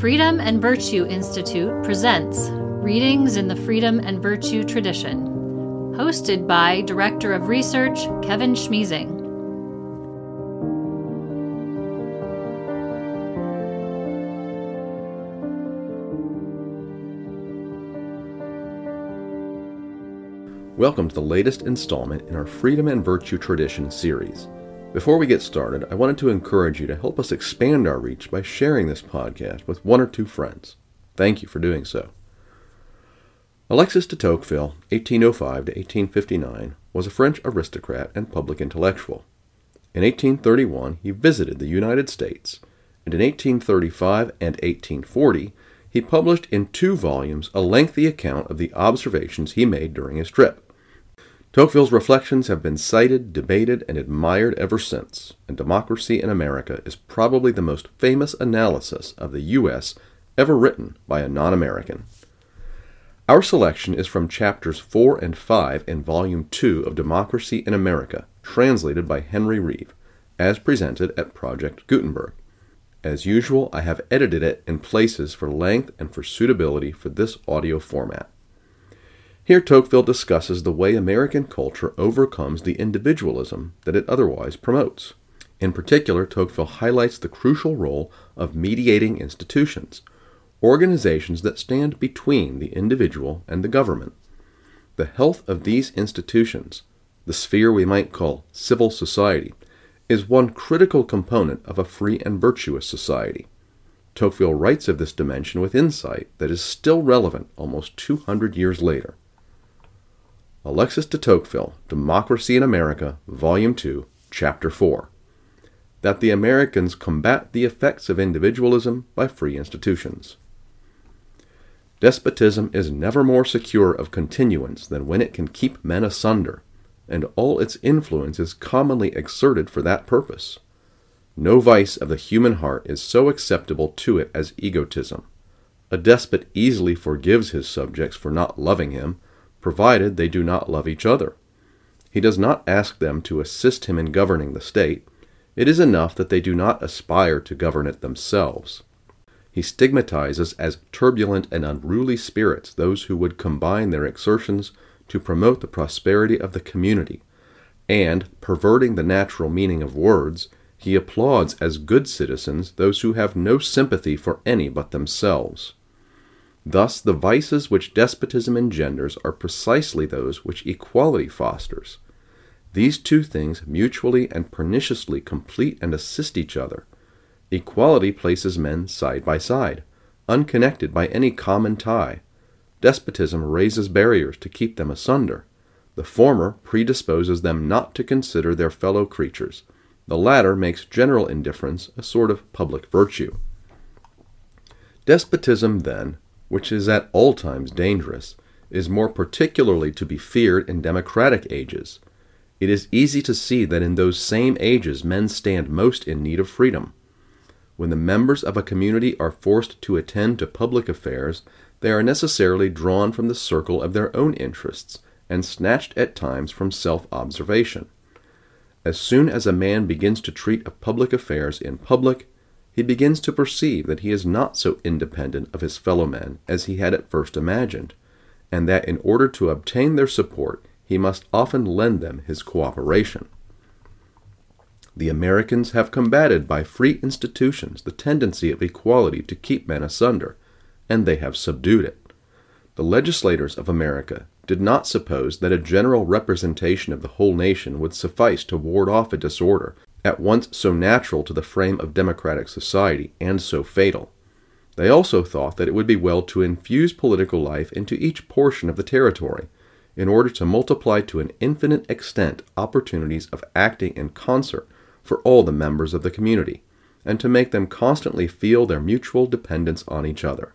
Freedom and Virtue Institute presents Readings in the Freedom and Virtue Tradition, hosted by Director of Research Kevin Schmiesing. Welcome to the latest installment in our Freedom and Virtue Tradition series. Before we get started, I wanted to encourage you to help us expand our reach by sharing this podcast with one or two friends. Thank you for doing so. Alexis de Tocqueville, 1805 to 1859, was a French aristocrat and public intellectual. In 1831, he visited the United States, and in 1835 and 1840, he published in two volumes a lengthy account of the observations he made during his trip. Tocqueville's reflections have been cited, debated, and admired ever since, and Democracy in America is probably the most famous analysis of the U.S. ever written by a non American. Our selection is from chapters 4 and 5 in Volume 2 of Democracy in America, translated by Henry Reeve, as presented at Project Gutenberg. As usual, I have edited it in places for length and for suitability for this audio format. Here, Tocqueville discusses the way American culture overcomes the individualism that it otherwise promotes. In particular, Tocqueville highlights the crucial role of mediating institutions, organizations that stand between the individual and the government. The health of these institutions, the sphere we might call civil society, is one critical component of a free and virtuous society. Tocqueville writes of this dimension with insight that is still relevant almost 200 years later. Alexis de Tocqueville, Democracy in America, Volume 2, Chapter 4. That the Americans combat the effects of individualism by free institutions. Despotism is never more secure of continuance than when it can keep men asunder, and all its influence is commonly exerted for that purpose. No vice of the human heart is so acceptable to it as egotism. A despot easily forgives his subjects for not loving him provided they do not love each other. He does not ask them to assist him in governing the state. It is enough that they do not aspire to govern it themselves. He stigmatizes as turbulent and unruly spirits those who would combine their exertions to promote the prosperity of the community, and, perverting the natural meaning of words, he applauds as good citizens those who have no sympathy for any but themselves. Thus, the vices which despotism engenders are precisely those which equality fosters. These two things mutually and perniciously complete and assist each other. Equality places men side by side, unconnected by any common tie. Despotism raises barriers to keep them asunder. The former predisposes them not to consider their fellow creatures. The latter makes general indifference a sort of public virtue. Despotism, then, which is at all times dangerous, is more particularly to be feared in democratic ages. It is easy to see that in those same ages men stand most in need of freedom. When the members of a community are forced to attend to public affairs, they are necessarily drawn from the circle of their own interests and snatched at times from self observation. As soon as a man begins to treat of public affairs in public, he begins to perceive that he is not so independent of his fellow men as he had at first imagined, and that in order to obtain their support he must often lend them his cooperation. The Americans have combated by free institutions the tendency of equality to keep men asunder, and they have subdued it. The legislators of America did not suppose that a general representation of the whole nation would suffice to ward off a disorder at once so natural to the frame of democratic society and so fatal. They also thought that it would be well to infuse political life into each portion of the territory, in order to multiply to an infinite extent opportunities of acting in concert for all the members of the community, and to make them constantly feel their mutual dependence on each other.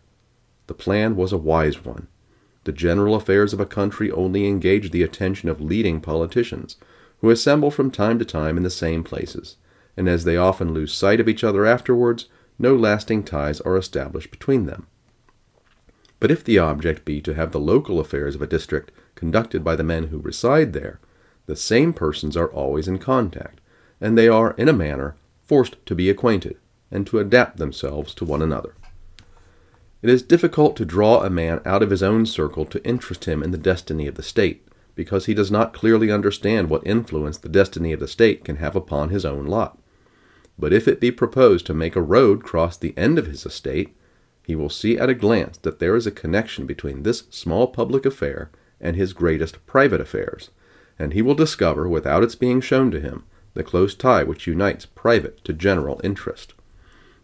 The plan was a wise one. The general affairs of a country only engage the attention of leading politicians, who assemble from time to time in the same places, and as they often lose sight of each other afterwards, no lasting ties are established between them. But if the object be to have the local affairs of a district conducted by the men who reside there, the same persons are always in contact, and they are, in a manner, forced to be acquainted, and to adapt themselves to one another. It is difficult to draw a man out of his own circle to interest him in the destiny of the state, because he does not clearly understand what influence the destiny of the state can have upon his own lot. But if it be proposed to make a road cross the end of his estate, he will see at a glance that there is a connection between this small public affair and his greatest private affairs, and he will discover, without its being shown to him, the close tie which unites private to general interest.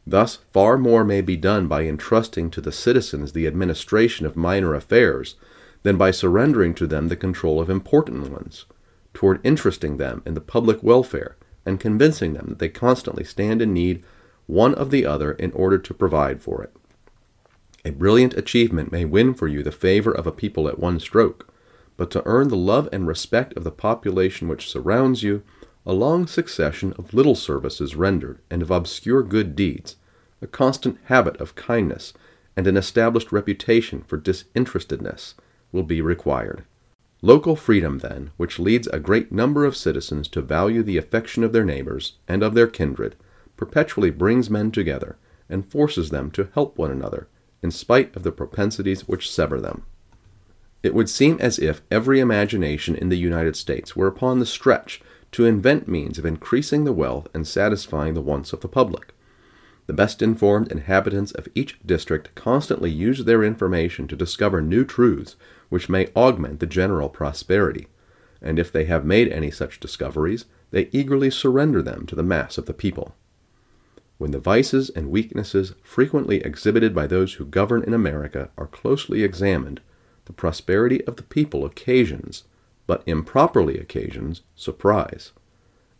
Thus, far more may be done by entrusting to the citizens the administration of minor affairs than by surrendering to them the control of important ones, toward interesting them in the public welfare and convincing them that they constantly stand in need one of the other in order to provide for it. A brilliant achievement may win for you the favor of a people at one stroke, but to earn the love and respect of the population which surrounds you, a long succession of little services rendered and of obscure good deeds, a constant habit of kindness, and an established reputation for disinterestedness will be required. Local freedom, then, which leads a great number of citizens to value the affection of their neighbors and of their kindred, perpetually brings men together and forces them to help one another in spite of the propensities which sever them. It would seem as if every imagination in the United States were upon the stretch to invent means of increasing the wealth and satisfying the wants of the public. The best informed inhabitants of each district constantly use their information to discover new truths which may augment the general prosperity, and if they have made any such discoveries, they eagerly surrender them to the mass of the people. When the vices and weaknesses frequently exhibited by those who govern in America are closely examined, the prosperity of the people occasions, but improperly occasions, surprise.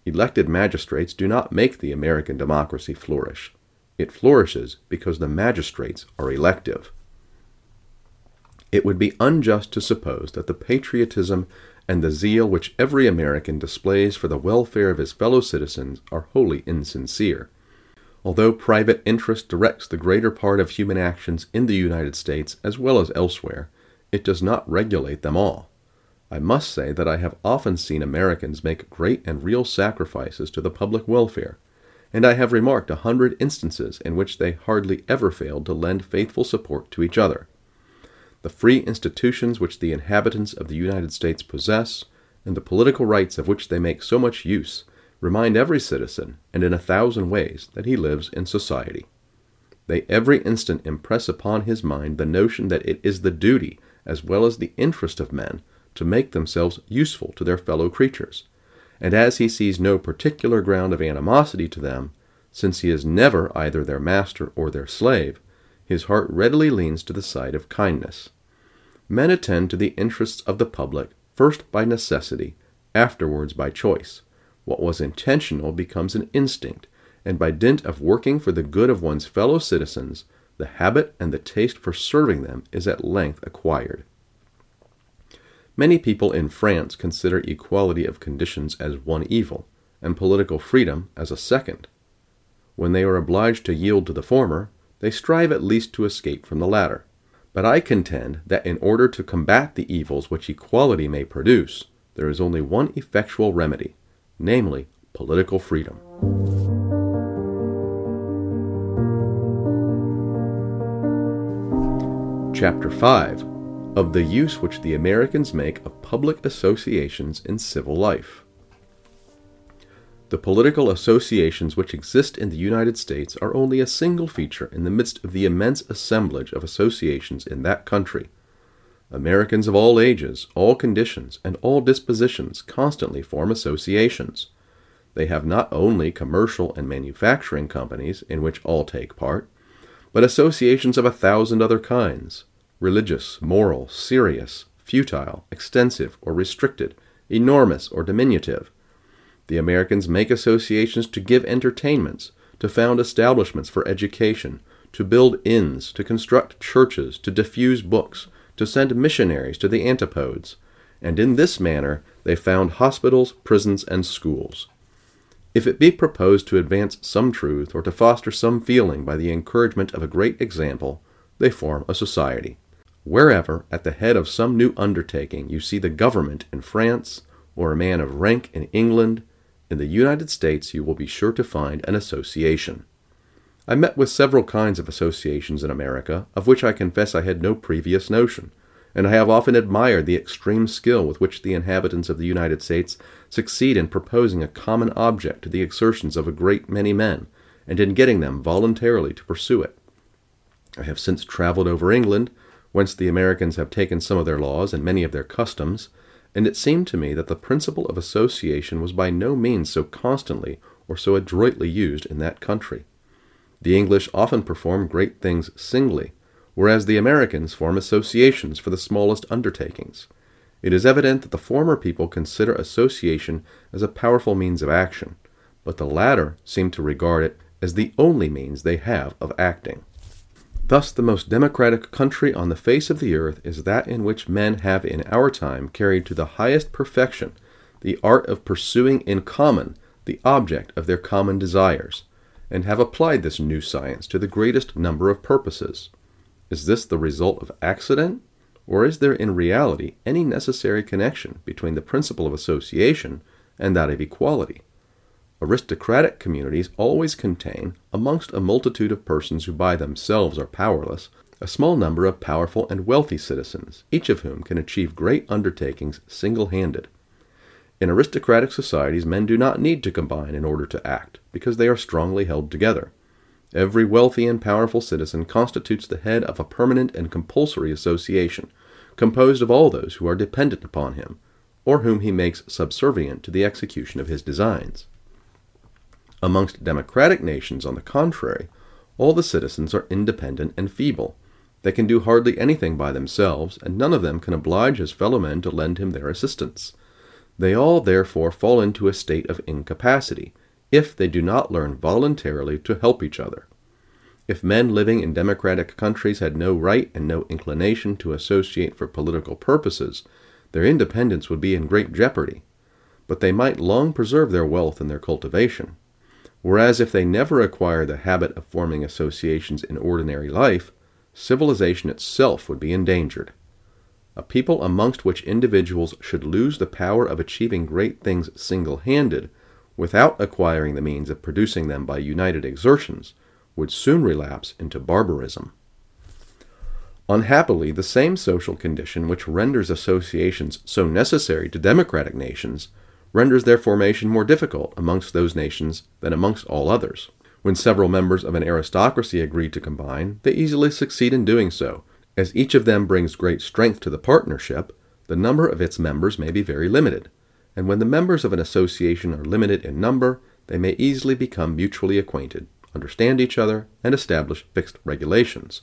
Elected magistrates do not make the American democracy flourish. It flourishes because the magistrates are elective. It would be unjust to suppose that the patriotism and the zeal which every American displays for the welfare of his fellow citizens are wholly insincere. Although private interest directs the greater part of human actions in the United States as well as elsewhere, it does not regulate them all. I must say that I have often seen Americans make great and real sacrifices to the public welfare, and I have remarked a hundred instances in which they hardly ever failed to lend faithful support to each other. The free institutions which the inhabitants of the United States possess, and the political rights of which they make so much use, remind every citizen, and in a thousand ways, that he lives in society. They every instant impress upon his mind the notion that it is the duty, as well as the interest of men, to make themselves useful to their fellow creatures. And as he sees no particular ground of animosity to them, since he is never either their master or their slave, his heart readily leans to the side of kindness. Men attend to the interests of the public first by necessity, afterwards by choice. What was intentional becomes an instinct, and by dint of working for the good of one's fellow citizens, the habit and the taste for serving them is at length acquired. Many people in France consider equality of conditions as one evil, and political freedom as a second. When they are obliged to yield to the former, they strive at least to escape from the latter. But I contend that in order to combat the evils which equality may produce, there is only one effectual remedy namely, political freedom. Chapter 5 Of the Use which the Americans Make of Public Associations in Civil Life. The political associations which exist in the United States are only a single feature in the midst of the immense assemblage of associations in that country. Americans of all ages, all conditions, and all dispositions constantly form associations. They have not only commercial and manufacturing companies in which all take part, but associations of a thousand other kinds religious, moral, serious, futile, extensive or restricted, enormous or diminutive. The Americans make associations to give entertainments, to found establishments for education, to build inns, to construct churches, to diffuse books, to send missionaries to the antipodes, and in this manner they found hospitals, prisons, and schools. If it be proposed to advance some truth or to foster some feeling by the encouragement of a great example, they form a society. Wherever, at the head of some new undertaking, you see the government in France, or a man of rank in England, in the United States you will be sure to find an association. I met with several kinds of associations in America, of which I confess I had no previous notion, and I have often admired the extreme skill with which the inhabitants of the United States succeed in proposing a common object to the exertions of a great many men, and in getting them voluntarily to pursue it. I have since traveled over England, whence the Americans have taken some of their laws and many of their customs, and it seemed to me that the principle of association was by no means so constantly or so adroitly used in that country. The English often perform great things singly, whereas the Americans form associations for the smallest undertakings. It is evident that the former people consider association as a powerful means of action, but the latter seem to regard it as the only means they have of acting. Thus, the most democratic country on the face of the earth is that in which men have in our time carried to the highest perfection the art of pursuing in common the object of their common desires, and have applied this new science to the greatest number of purposes. Is this the result of accident, or is there in reality any necessary connection between the principle of association and that of equality? Aristocratic communities always contain, amongst a multitude of persons who by themselves are powerless, a small number of powerful and wealthy citizens, each of whom can achieve great undertakings single handed. In aristocratic societies, men do not need to combine in order to act, because they are strongly held together. Every wealthy and powerful citizen constitutes the head of a permanent and compulsory association, composed of all those who are dependent upon him, or whom he makes subservient to the execution of his designs. Amongst democratic nations, on the contrary, all the citizens are independent and feeble. They can do hardly anything by themselves, and none of them can oblige his fellow men to lend him their assistance. They all therefore fall into a state of incapacity, if they do not learn voluntarily to help each other. If men living in democratic countries had no right and no inclination to associate for political purposes, their independence would be in great jeopardy. But they might long preserve their wealth and their cultivation. Whereas if they never acquire the habit of forming associations in ordinary life, civilization itself would be endangered. A people amongst which individuals should lose the power of achieving great things single handed, without acquiring the means of producing them by united exertions, would soon relapse into barbarism. Unhappily, the same social condition which renders associations so necessary to democratic nations renders their formation more difficult amongst those nations than amongst all others. When several members of an aristocracy agree to combine, they easily succeed in doing so. As each of them brings great strength to the partnership, the number of its members may be very limited. And when the members of an association are limited in number, they may easily become mutually acquainted, understand each other, and establish fixed regulations.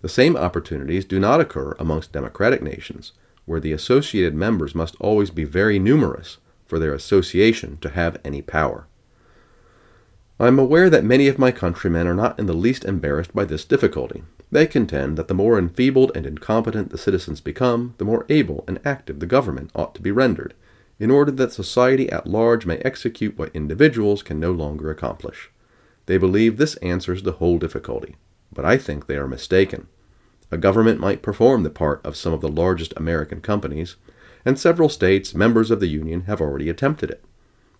The same opportunities do not occur amongst democratic nations, where the associated members must always be very numerous for their association to have any power. I am aware that many of my countrymen are not in the least embarrassed by this difficulty. They contend that the more enfeebled and incompetent the citizens become, the more able and active the government ought to be rendered, in order that society at large may execute what individuals can no longer accomplish. They believe this answers the whole difficulty, but I think they are mistaken. A government might perform the part of some of the largest American companies, and several states, members of the Union, have already attempted it.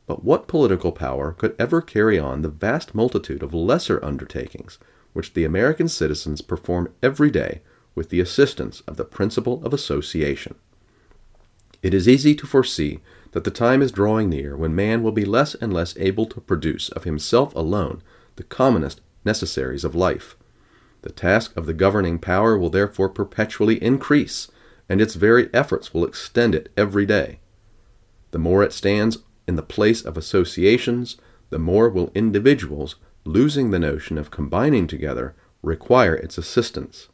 But what political power could ever carry on the vast multitude of lesser undertakings which the American citizens perform every day with the assistance of the principle of association? It is easy to foresee that the time is drawing near when man will be less and less able to produce of himself alone the commonest necessaries of life. The task of the governing power will therefore perpetually increase and its very efforts will extend it every day. The more it stands in the place of associations, the more will individuals, losing the notion of combining together, require its assistance.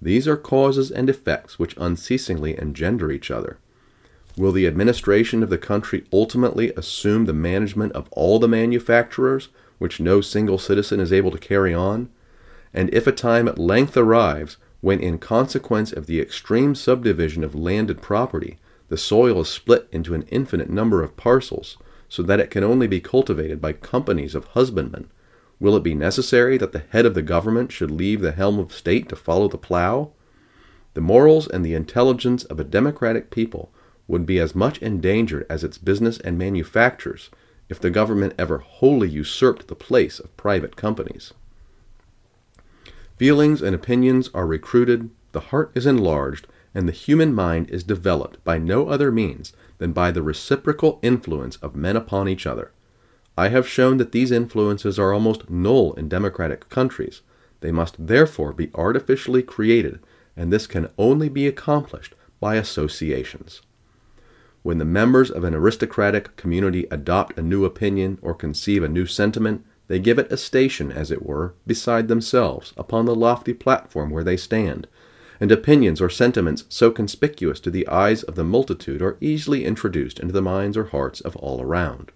These are causes and effects which unceasingly engender each other. Will the administration of the country ultimately assume the management of all the manufacturers, which no single citizen is able to carry on? And if a time at length arrives when in consequence of the extreme subdivision of landed property, the soil is split into an infinite number of parcels, so that it can only be cultivated by companies of husbandmen, will it be necessary that the head of the government should leave the helm of state to follow the plow? The morals and the intelligence of a democratic people would be as much endangered as its business and manufactures if the government ever wholly usurped the place of private companies. Feelings and opinions are recruited, the heart is enlarged, and the human mind is developed by no other means than by the reciprocal influence of men upon each other. I have shown that these influences are almost null in democratic countries. They must therefore be artificially created, and this can only be accomplished by associations. When the members of an aristocratic community adopt a new opinion or conceive a new sentiment, they give it a station, as it were, beside themselves, upon the lofty platform where they stand, and opinions or sentiments so conspicuous to the eyes of the multitude are easily introduced into the minds or hearts of all around.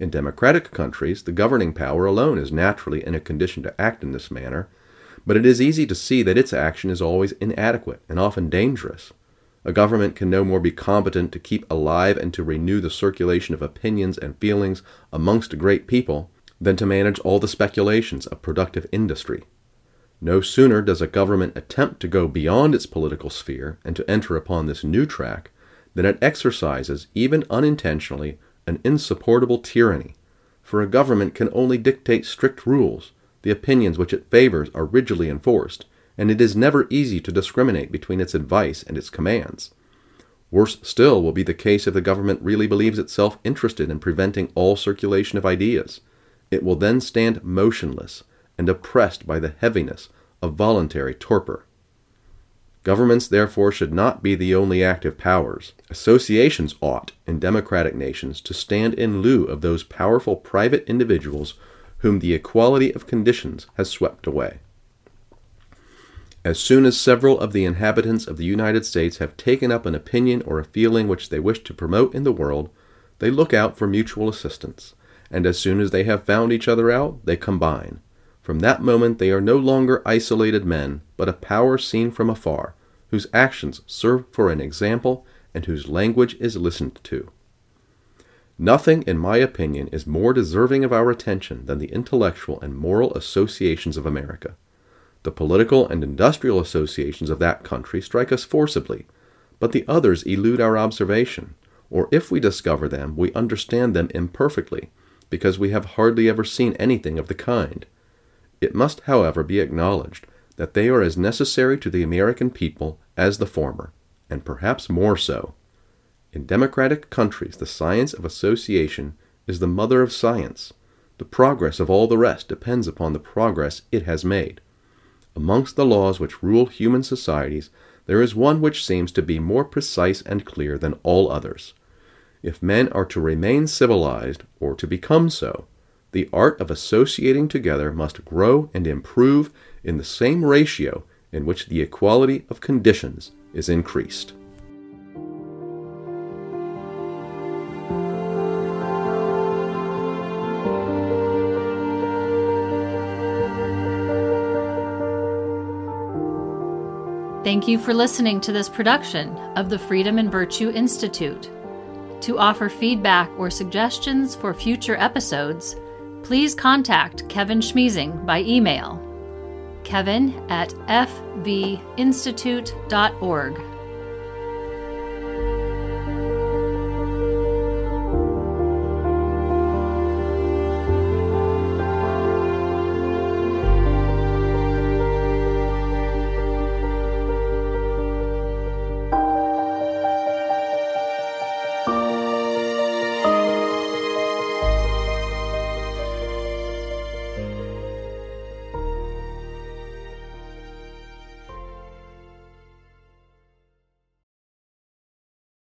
In democratic countries, the governing power alone is naturally in a condition to act in this manner, but it is easy to see that its action is always inadequate and often dangerous. A government can no more be competent to keep alive and to renew the circulation of opinions and feelings amongst a great people than to manage all the speculations of productive industry. No sooner does a government attempt to go beyond its political sphere and to enter upon this new track than it exercises, even unintentionally, an insupportable tyranny. For a government can only dictate strict rules, the opinions which it favors are rigidly enforced, and it is never easy to discriminate between its advice and its commands. Worse still will be the case if the government really believes itself interested in preventing all circulation of ideas. It will then stand motionless and oppressed by the heaviness of voluntary torpor. Governments, therefore, should not be the only active powers. Associations ought, in democratic nations, to stand in lieu of those powerful private individuals whom the equality of conditions has swept away. As soon as several of the inhabitants of the United States have taken up an opinion or a feeling which they wish to promote in the world, they look out for mutual assistance, and as soon as they have found each other out, they combine. From that moment they are no longer isolated men, but a power seen from afar, whose actions serve for an example and whose language is listened to. Nothing, in my opinion, is more deserving of our attention than the intellectual and moral associations of America. The political and industrial associations of that country strike us forcibly, but the others elude our observation, or if we discover them, we understand them imperfectly, because we have hardly ever seen anything of the kind. It must, however, be acknowledged that they are as necessary to the American people as the former, and perhaps more so. In democratic countries, the science of association is the mother of science. The progress of all the rest depends upon the progress it has made. Amongst the laws which rule human societies, there is one which seems to be more precise and clear than all others. If men are to remain civilized, or to become so, the art of associating together must grow and improve in the same ratio in which the equality of conditions is increased. Thank you for listening to this production of the Freedom and Virtue Institute. To offer feedback or suggestions for future episodes, please contact Kevin Schmiesing by email kevin at fvinstitute.org.